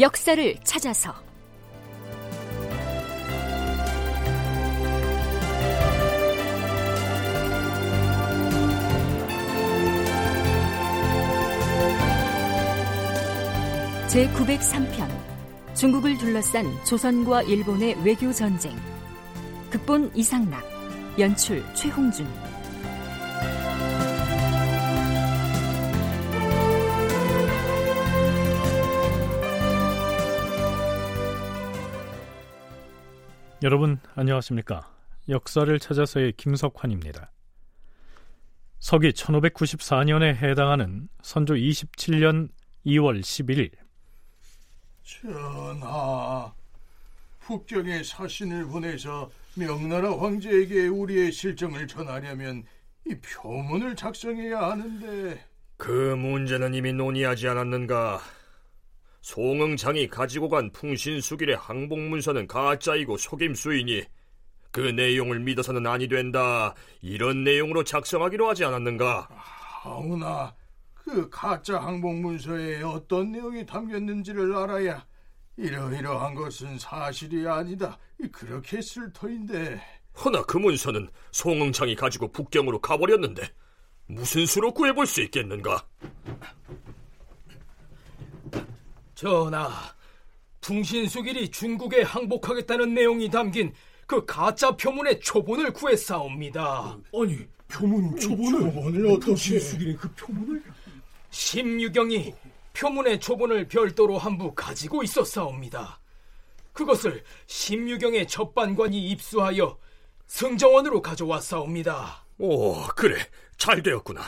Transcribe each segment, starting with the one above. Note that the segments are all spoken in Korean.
역사를 찾아서. 제 903편 중국을 둘러싼 조선과 일본의 외교 전쟁. 극본 이상락 연출 최홍준 여러분 안녕하십니까? 역사를 찾아서의 김석환입니다. 서기 1594년에 해당하는 선조 27년 2월 11일 전하, 북경에 사신을 보내서 명나라 황제에게 우리의 실정을 전하려면 이 표문을 작성해야 하는데 그 문제는 이미 논의하지 않았는가? 송응창이 가지고 간 풍신수길의 항복문서는 가짜이고 속임수이니 그 내용을 믿어서는 아니 된다. 이런 내용으로 작성하기로 하지 않았는가? 하오나 그 가짜 항복문서에 어떤 내용이 담겼는지를 알아야 이러이러한 것은 사실이 아니다. 그렇게 쓸 터인데. 허나 그 문서는 송응창이 가지고 북경으로 가버렸는데 무슨 수로 구해볼 수 있겠는가? 전하, 풍신수길이 중국에 항복하겠다는 내용이 담긴 그 가짜 표문의 초본을 구했사옵니다. 아니, 표문 초본을, 초본을 어떻게? 풍신수길의 그 표문을? 심유경이 표문의 초본을 별도로 한부 가지고 있었사옵니다. 그것을 심유경의 첫반관이 입수하여 승정원으로 가져왔사옵니다. 오, 그래. 잘 되었구나.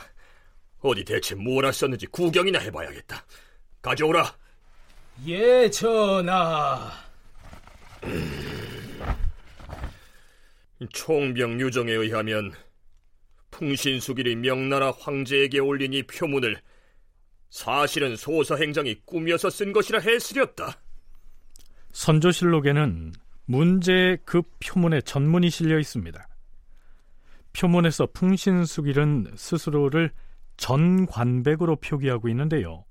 어디 대체 뭘 했었는지 구경이나 해봐야겠다. 가져오라. 예, 전하. 총병 유정에 의하면 풍신수길이 명나라 황제에게 올린 이 표문을 사실은 소서행장이 꾸며서 쓴 것이라 해스렸다. 선조실록에는 문제의 그 표문의 전문이 실려 있습니다. 표문에서 풍신수길은 스스로를 전관백으로 표기하고 있는데요.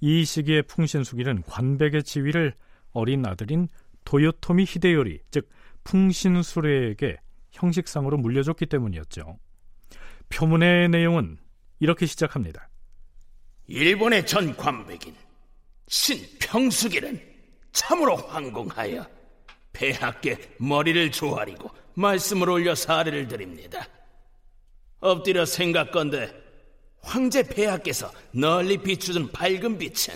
이 시기에 풍신수길은 관백의 지위를 어린 아들인 도요토미 히데요리, 즉 풍신수레에게 형식상으로 물려줬기 때문이었죠. 표문의 내용은 이렇게 시작합니다. 일본의 전 관백인 신평수길은 참으로 황공하여 폐하께 머리를 조아리고 말씀을 올려 사례를 드립니다. 엎드려 생각건대 황제 폐하께서 널리 비추는 밝은 빛은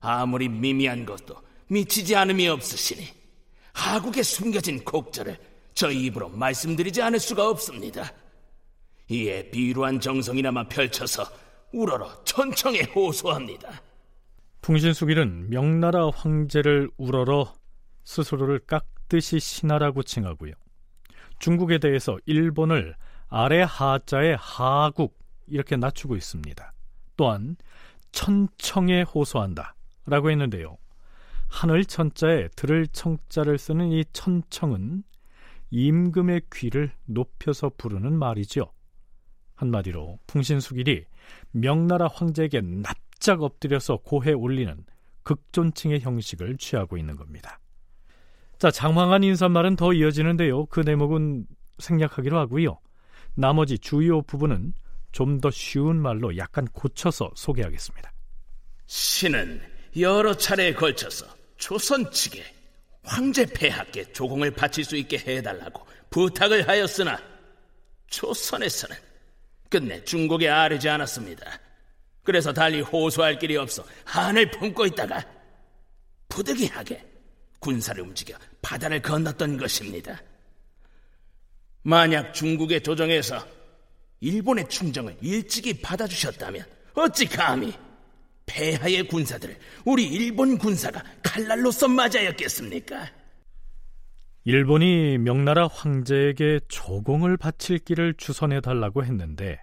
아무리 미미한 것도 미치지 않음이 없으시니 하국에 숨겨진 곡절을 저희 입으로 말씀드리지 않을 수가 없습니다. 이에 비루한 정성이나마 펼쳐서 우러러 천청에 호소합니다. 풍신수길은 명나라 황제를 우러러 스스로를 깍듯이 신하라고 칭하고요. 중국에 대해서 일본을 아래 하자의 하국 이렇게 낮추고 있습니다. 또한 천청에 호소한다 라고 했는데요. 하늘 천자에 들을 청자를 쓰는 이 천청은 임금의 귀를 높여서 부르는 말이죠. 한마디로 풍신수길이 명나라 황제에게 납작 엎드려서 고해 올리는 극존칭의 형식을 취하고 있는 겁니다. 자, 장황한 인사말은 더 이어지는데요. 그 대목은 생략하기로 하고요. 나머지 주요 부분은 좀 더 쉬운 말로 약간 고쳐서 소개하겠습니다. 신은 여러 차례에 걸쳐서 조선 측에 황제 폐하께 조공을 바칠 수 있게 해달라고 부탁을 하였으나 조선에서는 끝내 중국에 아르지 않았습니다. 그래서 달리 호소할 길이 없어 한을 품고 있다가 부득이하게 군사를 움직여 바다를 건넜던 것입니다. 만약 중국의 조정에서 일본의 충정을 일찍이 받아주셨다면 어찌 감히 폐하의 군사들을 우리 일본 군사가 칼날로써 맞아였겠습니까? 일본이 명나라 황제에게 조공을 바칠 길을 주선해 달라고 했는데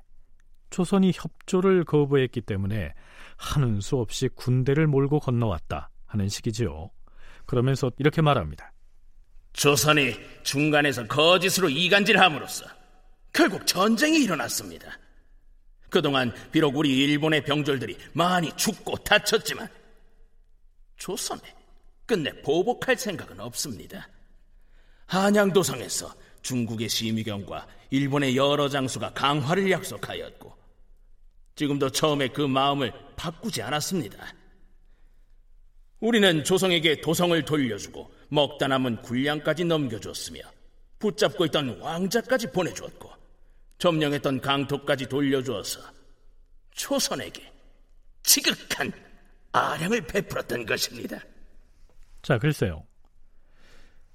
조선이 협조를 거부했기 때문에 하는 수 없이 군대를 몰고 건너왔다 하는 식이지요. 그러면서 이렇게 말합니다. 조선이 중간에서 거짓으로 이간질함으로써 결국 전쟁이 일어났습니다. 그동안 비록 우리 일본의 병졸들이 많이 죽고 다쳤지만 조선에 끝내 보복할 생각은 없습니다. 한양도성에서 중국의 심의경과 일본의 여러 장수가 강화를 약속하였고 지금도 처음에 그 마음을 바꾸지 않았습니다. 우리는 조성에게 도성을 돌려주고 먹다 남은 군량까지 넘겨줬으며 붙잡고 있던 왕자까지 보내주었고 점령했던 강토까지 돌려주어서 조선에게 지극한 아량을 베풀었던 것입니다. 자, 글쎄요.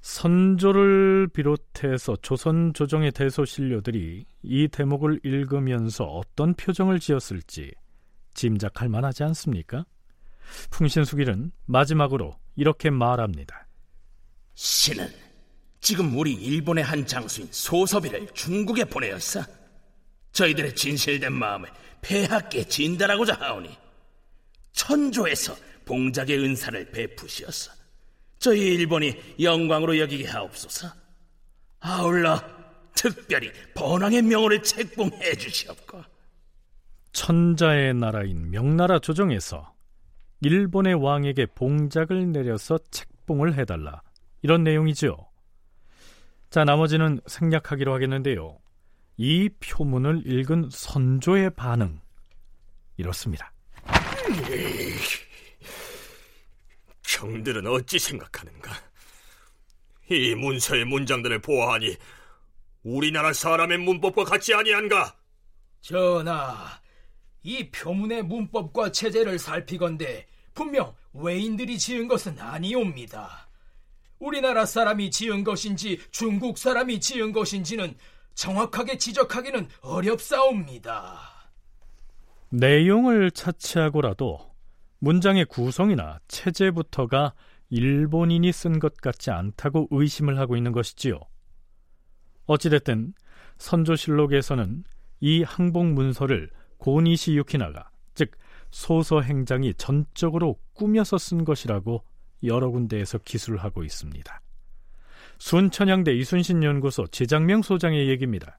선조를 비롯해서 조선 조정의 대소신료들이 이 대목을 읽으면서 어떤 표정을 지었을지 짐작할 만하지 않습니까? 풍신수길은 마지막으로 이렇게 말합니다. 신은 지금 우리 일본의 한 장수인 소섭이를 중국에 보내었어. 저희들의 진실된 마음을 폐하께 진달하고자 하오니 천조에서 봉작의 은사를 베푸시었어. 저희 일본이 영광으로 여기게 하옵소서. 아울러 특별히 번왕의 명호를 책봉해 주시옵고. 천자의 나라인 명나라 조정에서 일본의 왕에게 봉작을 내려서 책봉을 해달라. 이런 내용이죠. 자, 나머지는 생략하기로 하겠는데요. 이 표문을 읽은 선조의 반응. 이렇습니다. 형들은 어찌 생각하는가? 이 문서의 문장들을 보아하니 우리나라 사람의 문법과 같지 아니한가? 전하, 이 표문의 문법과 체제를 살피건대 분명 외인들이 지은 것은 아니옵니다. 우리나라 사람이 지은 것인지 중국 사람이 지은 것인지는 정확하게 지적하기는 어렵사옵니다. 내용을 차치하고라도 문장의 구성이나 체제부터가 일본인이 쓴 것 같지 않다고 의심을 하고 있는 것이지요. 어찌됐든 선조실록에서는 이 항복 문서를 고니시 유키나가 즉 소서 행장이 전적으로 꾸며서 쓴 것이라고 여러 군데에서 기술을 하고 있습니다. 순천향대 이순신 연구소 재장명 소장의 얘기입니다.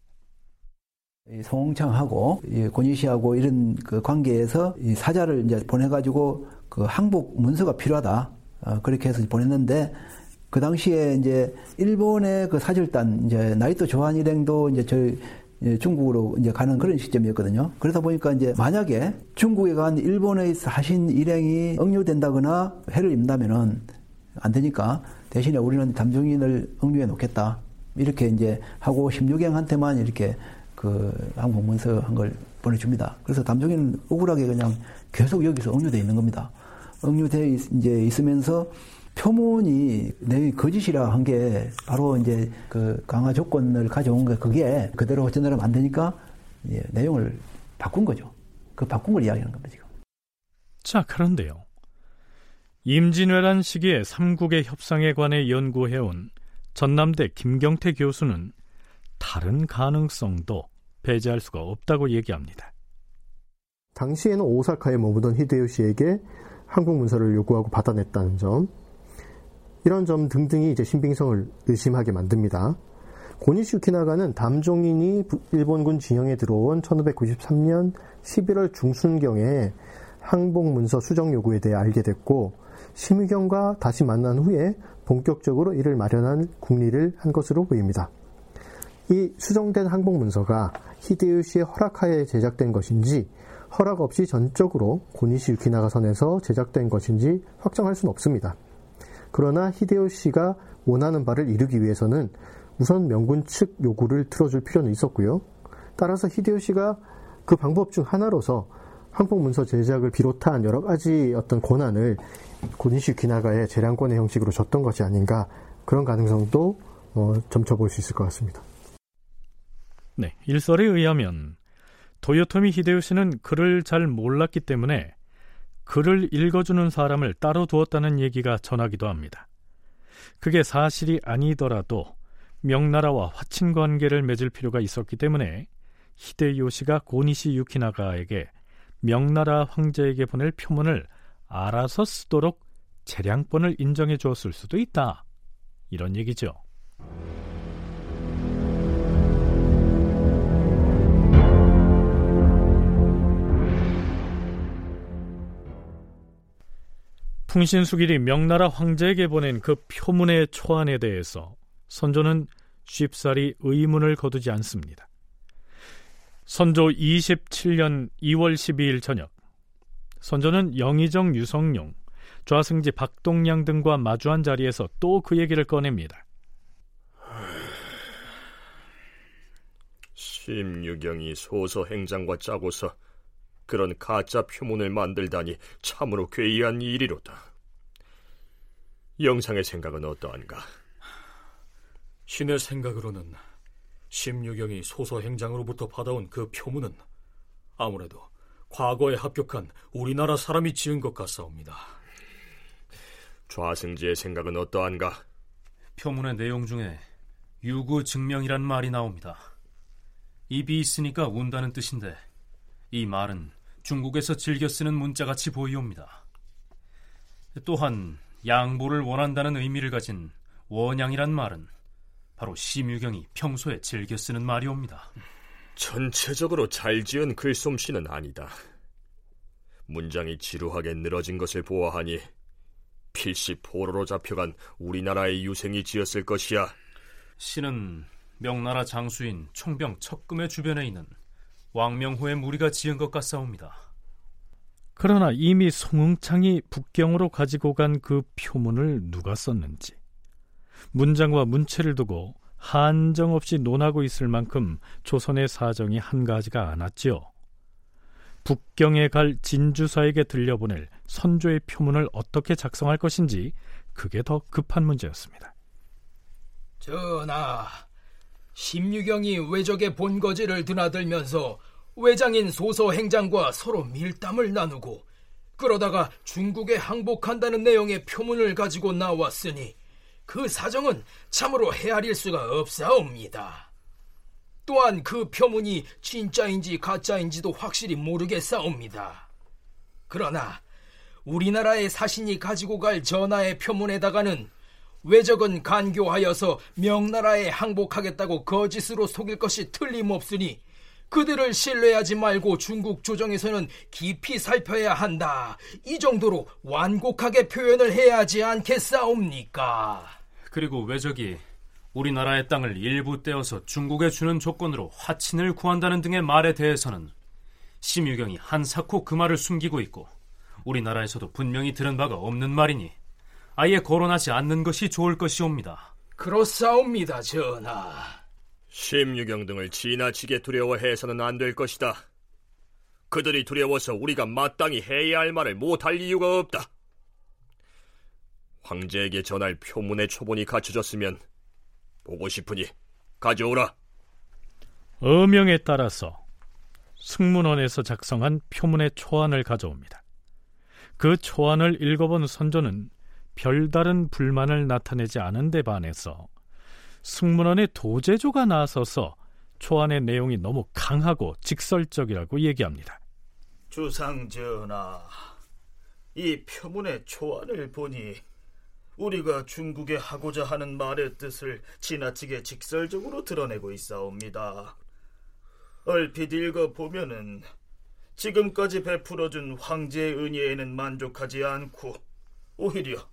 송홍창하고 고니시하고 이런 그 관계에서 사자를 이제 보내가지고 그 항복 문서가 필요하다 어, 그렇게 해서 보냈는데 그 당시에 이제 일본의 그 사절단 이제 나이토 조한 일행도 이제 저희 중국으로 이제 가는 그런 시점이었거든요. 그러다 보니까 이제 만약에 중국에 간 일본의 하신 일행이 억류된다거나 해를 입는다면은 안 되니까 대신에 우리는 담중인을 억류해 놓겠다. 이렇게 이제 하고 16행한테만 이렇게 그 항공 문서 한 걸 보내줍니다. 그래서 담중인은 억울하게 그냥 계속 여기서 억류돼 있는 겁니다. 억류돼 이제 있으면서 표문이 내용이 거짓이라 한 게 바로 이제 그 강화 조건을 가져온 게 그게 그대로 전달하면 안 되니까 예, 내용을 바꾼 거죠. 그 바꾼 걸 이야기하는 겁니다, 지금. 자, 그런데요. 임진왜란 시기에 삼국의 협상에 관해 연구해온 전남대 김경태 교수는 다른 가능성도 배제할 수가 없다고 얘기합니다. 당시에는 오사카에 머무던 히데요시에게 한국 문서를 요구하고 받아냈다는 점, 이런 점 등등이 이제 신빙성을 의심하게 만듭니다. 고니시 유키나가는 담종인이 일본군 진영에 들어온 1593년 11월 중순경에 항복 문서 수정 요구에 대해 알게 됐고 심의경과 다시 만난 후에 본격적으로 이를 마련한 국리를 한 것으로 보입니다. 이 수정된 항복 문서가 히데요시의 허락하에 제작된 것인지 허락 없이 전적으로 고니시 유키나가 선에서 제작된 것인지 확정할 수는 없습니다. 그러나 히데요시가 원하는 바를 이루기 위해서는 우선 명군 측 요구를 틀어줄 필요는 있었고요. 따라서 히데요시가 그 방법 중 하나로서 항복 문서 제작을 비롯한 여러 가지 어떤 권한을 고니시 귀나가의 재량권의 형식으로 줬던 것이 아닌가 그런 가능성도 어, 점쳐볼 수 있을 것 같습니다. 네, 일설에 의하면 도요토미 히데요시는 글을 잘 몰랐기 때문에 글을 읽어주는 사람을 따로 두었다는 얘기가 전하기도 합니다. 그게 사실이 아니더라도 명나라와 화친 관계를 맺을 필요가 있었기 때문에 히데요시가 고니시 유키나가에게 명나라 황제에게 보낼 표문을 알아서 쓰도록 재량권을 인정해 주었을 수도 있다. 이런 얘기죠. 풍신수길이 명나라 황제에게 보낸 그 표문의 초안에 대해서 선조는 쉽사리 의문을 거두지 않습니다. 선조 27년 2월 12일 저녁 선조는 영의정 유성룡, 좌승지 박동량 등과 마주한 자리에서 또 그 얘기를 꺼냅니다. 심유경이 소서 행장과 짜고서 그런 가짜 표문을 만들다니 참으로 괴이한 일이로다. 영상의 생각은 어떠한가? 신의 생각으로는 심유경이 소서 행장으로부터 받아온 그 표문은 아무래도 과거에 합격한 우리나라 사람이 지은 것 같사옵니다. 좌승지의 생각은 어떠한가? 표문의 내용 중에 유구 증명이란 말이 나옵니다. 입이 있으니까 운다는 뜻인데 이 말은 중국에서 즐겨 쓰는 문자같이 보이옵니다. 또한 양보를 원한다는 의미를 가진 원양이란 말은 바로 심유경이 평소에 즐겨 쓰는 말이옵니다. 전체적으로 잘 지은 글솜씨는 아니다. 문장이 지루하게 늘어진 것을 보아하니 필시 포로로 잡혀간 우리나라의 유생이 지었을 것이야. 신은 명나라 장수인 총병 척금의 주변에 있는 왕명호의 무리가 지은 것 같사옵니다. 그러나 이미 송응창이 북경으로 가지고 간 그 표문을 누가 썼는지 문장과 문체를 두고 한정없이 논하고 있을 만큼 조선의 사정이 한가지가 않았지요. 북경에 갈 진주사에게 들려보낼 선조의 표문을 어떻게 작성할 것인지 그게 더 급한 문제였습니다. 전하, 심유경이 외적의 본거지를 드나들면서 외장인 소서 행장과 서로 밀담을 나누고 그러다가 중국에 항복한다는 내용의 표문을 가지고 나왔으니 그 사정은 참으로 헤아릴 수가 없사옵니다. 또한 그 표문이 진짜인지 가짜인지도 확실히 모르겠사옵니다. 그러나 우리나라의 사신이 가지고 갈 전하의 표문에다가는 외적은 간교하여서 명나라에 항복하겠다고 거짓으로 속일 것이 틀림없으니 그들을 신뢰하지 말고 중국 조정에서는 깊이 살펴야 한다. 이 정도로 완곡하게 표현을 해야 하지 않겠사옵니까? 그리고 외적이 우리나라의 땅을 일부 떼어서 중국에 주는 조건으로 화친을 구한다는 등의 말에 대해서는 심유경이 한사코 그 말을 숨기고 있고 우리나라에서도 분명히 들은 바가 없는 말이니 아예 거론하지 않는 것이 좋을 것이옵니다. 그렇사옵니다, 전하. 심유경 등을 지나치게 두려워해서는 안 될 것이다. 그들이 두려워서 우리가 마땅히 해야 할 말을 못할 이유가 없다. 황제에게 전할 표문의 초본이 갖춰졌으면 보고 싶으니 가져오라. 어명에 따라서 승문원에서 작성한 표문의 초안을 가져옵니다. 그 초안을 읽어본 선조는 별다른 불만을 나타내지 않은 데 반해서 승문원의 도제조가 나서서 초안의 내용이 너무 강하고 직설적이라고 얘기합니다. 주상 전하, 이 표문의 초안을 보니 우리가 중국에 하고자 하는 말의 뜻을 지나치게 직설적으로 드러내고 있사옵니다. 얼핏 읽어 보면은 지금까지 베풀어준 황제의 은혜에는 만족하지 않고 오히려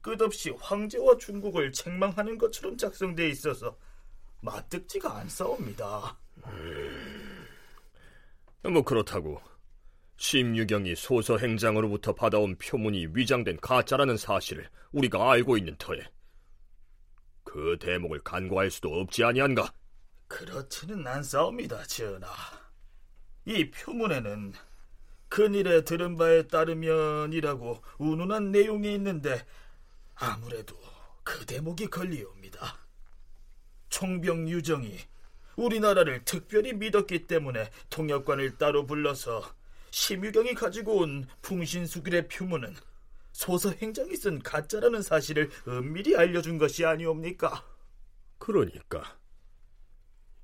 끝없이 황제와 중국을 책망하는 것처럼 작성돼 있어서 마뜩지가 않사옵니다. 음, 뭐 그렇다고 심유경이 소서 행장으로부터 받아온 표문이 위장된 가짜라는 사실을 우리가 알고 있는 터에 그 대목을 간과할 수도 없지 아니한가? 그렇지는 않사옵니다, 전하. 이 표문에는 큰일에 들은 바에 따르면이라고 운운한 내용이 있는데 아무래도 그 대목이 걸리옵니다. 총병 유정이 우리나라를 특별히 믿었기 때문에 통역관을 따로 불러서 심유경이 가지고 온 풍신수길의 표문은 소서 행장이 쓴 가짜라는 사실을 은밀히 알려준 것이 아니옵니까? 그러니까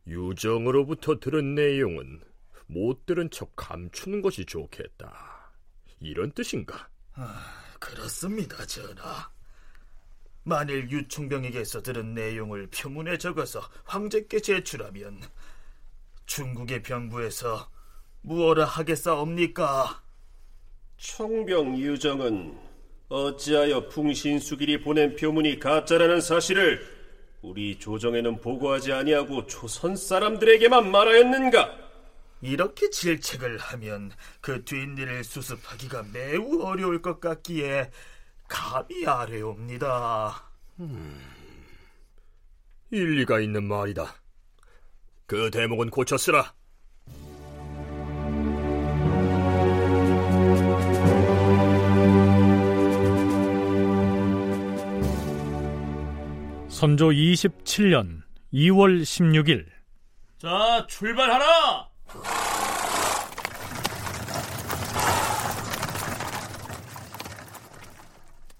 유정으로부터 들은 내용은 못 들은 척 감추는 것이 좋겠다. 이런 뜻인가? 아, 그렇습니다, 전하. 만일 유충병에게서 들은 내용을 표문에 적어서 황제께 제출하면 중국의 병부에서 무엇라 하겠사옵니까? 총병 유정은 어찌하여 풍신수길이 보낸 표문이 가짜라는 사실을 우리 조정에는 보고하지 아니하고 조선 사람들에게만 말하였는가? 이렇게 질책을 하면 그 뒷일을 수습하기가 매우 어려울 것 같기에 감히 아뢰옵니다. 음, 일리가 있는 말이다. 그 대목은 고쳤으라. 선조 27년 2월 16일 자 출발하라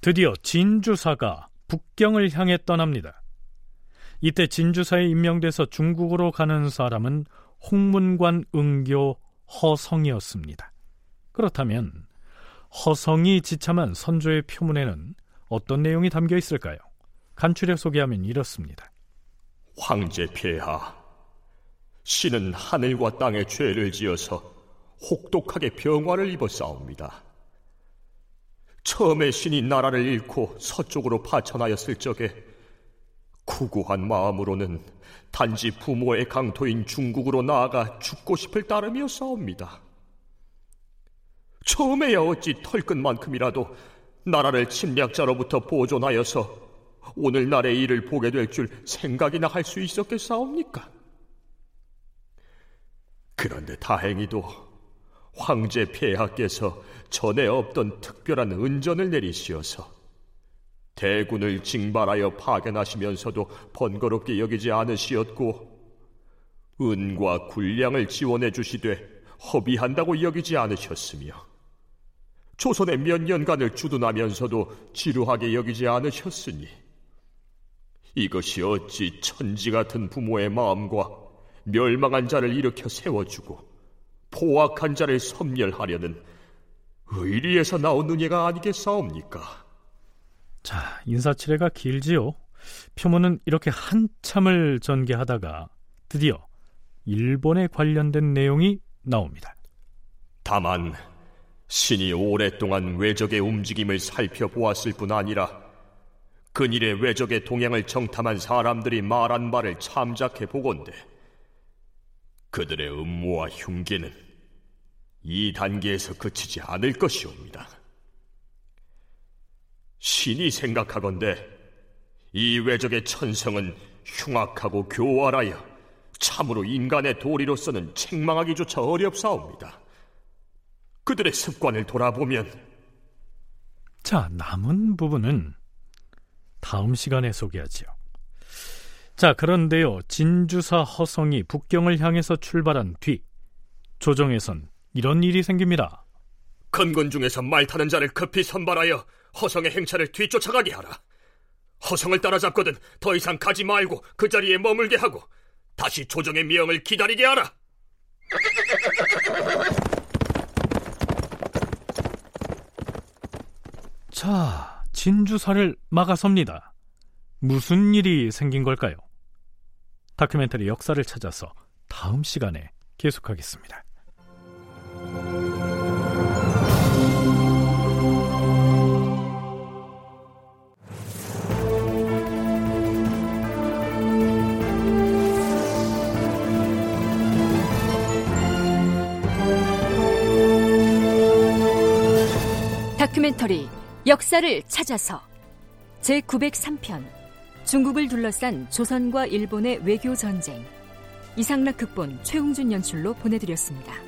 드디어 진주사가 북경을 향해 떠납니다. 이때 진주사에 임명돼서 중국으로 가는 사람은 홍문관 응교 허성이었습니다. 그렇다면 허성이 지참한 선조의 표문에는 어떤 내용이 담겨 있을까요? 간추려 소개하면 이렇습니다. 황제 폐하, 신은 하늘과 땅의 죄를 지어서 혹독하게 병화를 입어 싸웁니다. 처음에 신이 나라를 잃고 서쪽으로 파천하였을 적에 구구한 마음으로는 단지 부모의 강토인 중국으로 나아가 죽고 싶을 따름이었사옵니다. 처음에야 어찌 털끝만큼이라도 나라를 침략자로부터 보존하여서 오늘날의 일을 보게 될 줄 생각이나 할 수 있었겠사옵니까? 그런데 다행히도 황제 폐하께서 전에 없던 특별한 은전을 내리시어서 대군을 징발하여 파견하시면서도 번거롭게 여기지 않으시었고 은과 군량을 지원해 주시되 허비한다고 여기지 않으셨으며 조선의 몇 년간을 주둔하면서도 지루하게 여기지 않으셨으니 이것이 어찌 천지 같은 부모의 마음과 멸망한 자를 일으켜 세워주고 포악한 자를 섬멸하려는 의리에서 나온 은혜가 아니겠사옵니까? 자, 인사치레가 길지요. 표문은 이렇게 한참을 전개하다가 드디어 일본에 관련된 내용이 나옵니다. 다만 신이 오랫동안 외적의 움직임을 살펴보았을 뿐 아니라 근일의 외적의 동향을 정탐한 사람들이 말한 바를 참작해 보건대 그들의 음모와 흉계는 이 단계에서 그치지 않을 것이옵니다. 신이 생각하건대 이 외적의 천성은 흉악하고 교활하여 참으로 인간의 도리로서는 책망하기조차 어렵사옵니다. 그들의 습관을 돌아보면 자 남은 부분은 다음 시간에 소개하지요. 자, 그런데요. 진주사 허성이 북경을 향해서 출발한 뒤 조정에선 이런 일이 생깁니다. 건군 중에서 말 타는 자를 급히 선발하여 허성의 행차를 뒤쫓아가게 하라. 허성을 따라잡거든 더 이상 가지 말고 그 자리에 머물게 하고 다시 조정의 명을 기다리게 하라. 자, 진주사를 막아섭니다. 무슨 일이 생긴 걸까요? 다큐멘터리 역사를 찾아서 다음 시간에 계속하겠습니다. 다큐멘터리 역사를 찾아서 제903편 중국을 둘러싼 조선과 일본의 외교 전쟁 이상락 극본 최웅준 연출로 보내드렸습니다.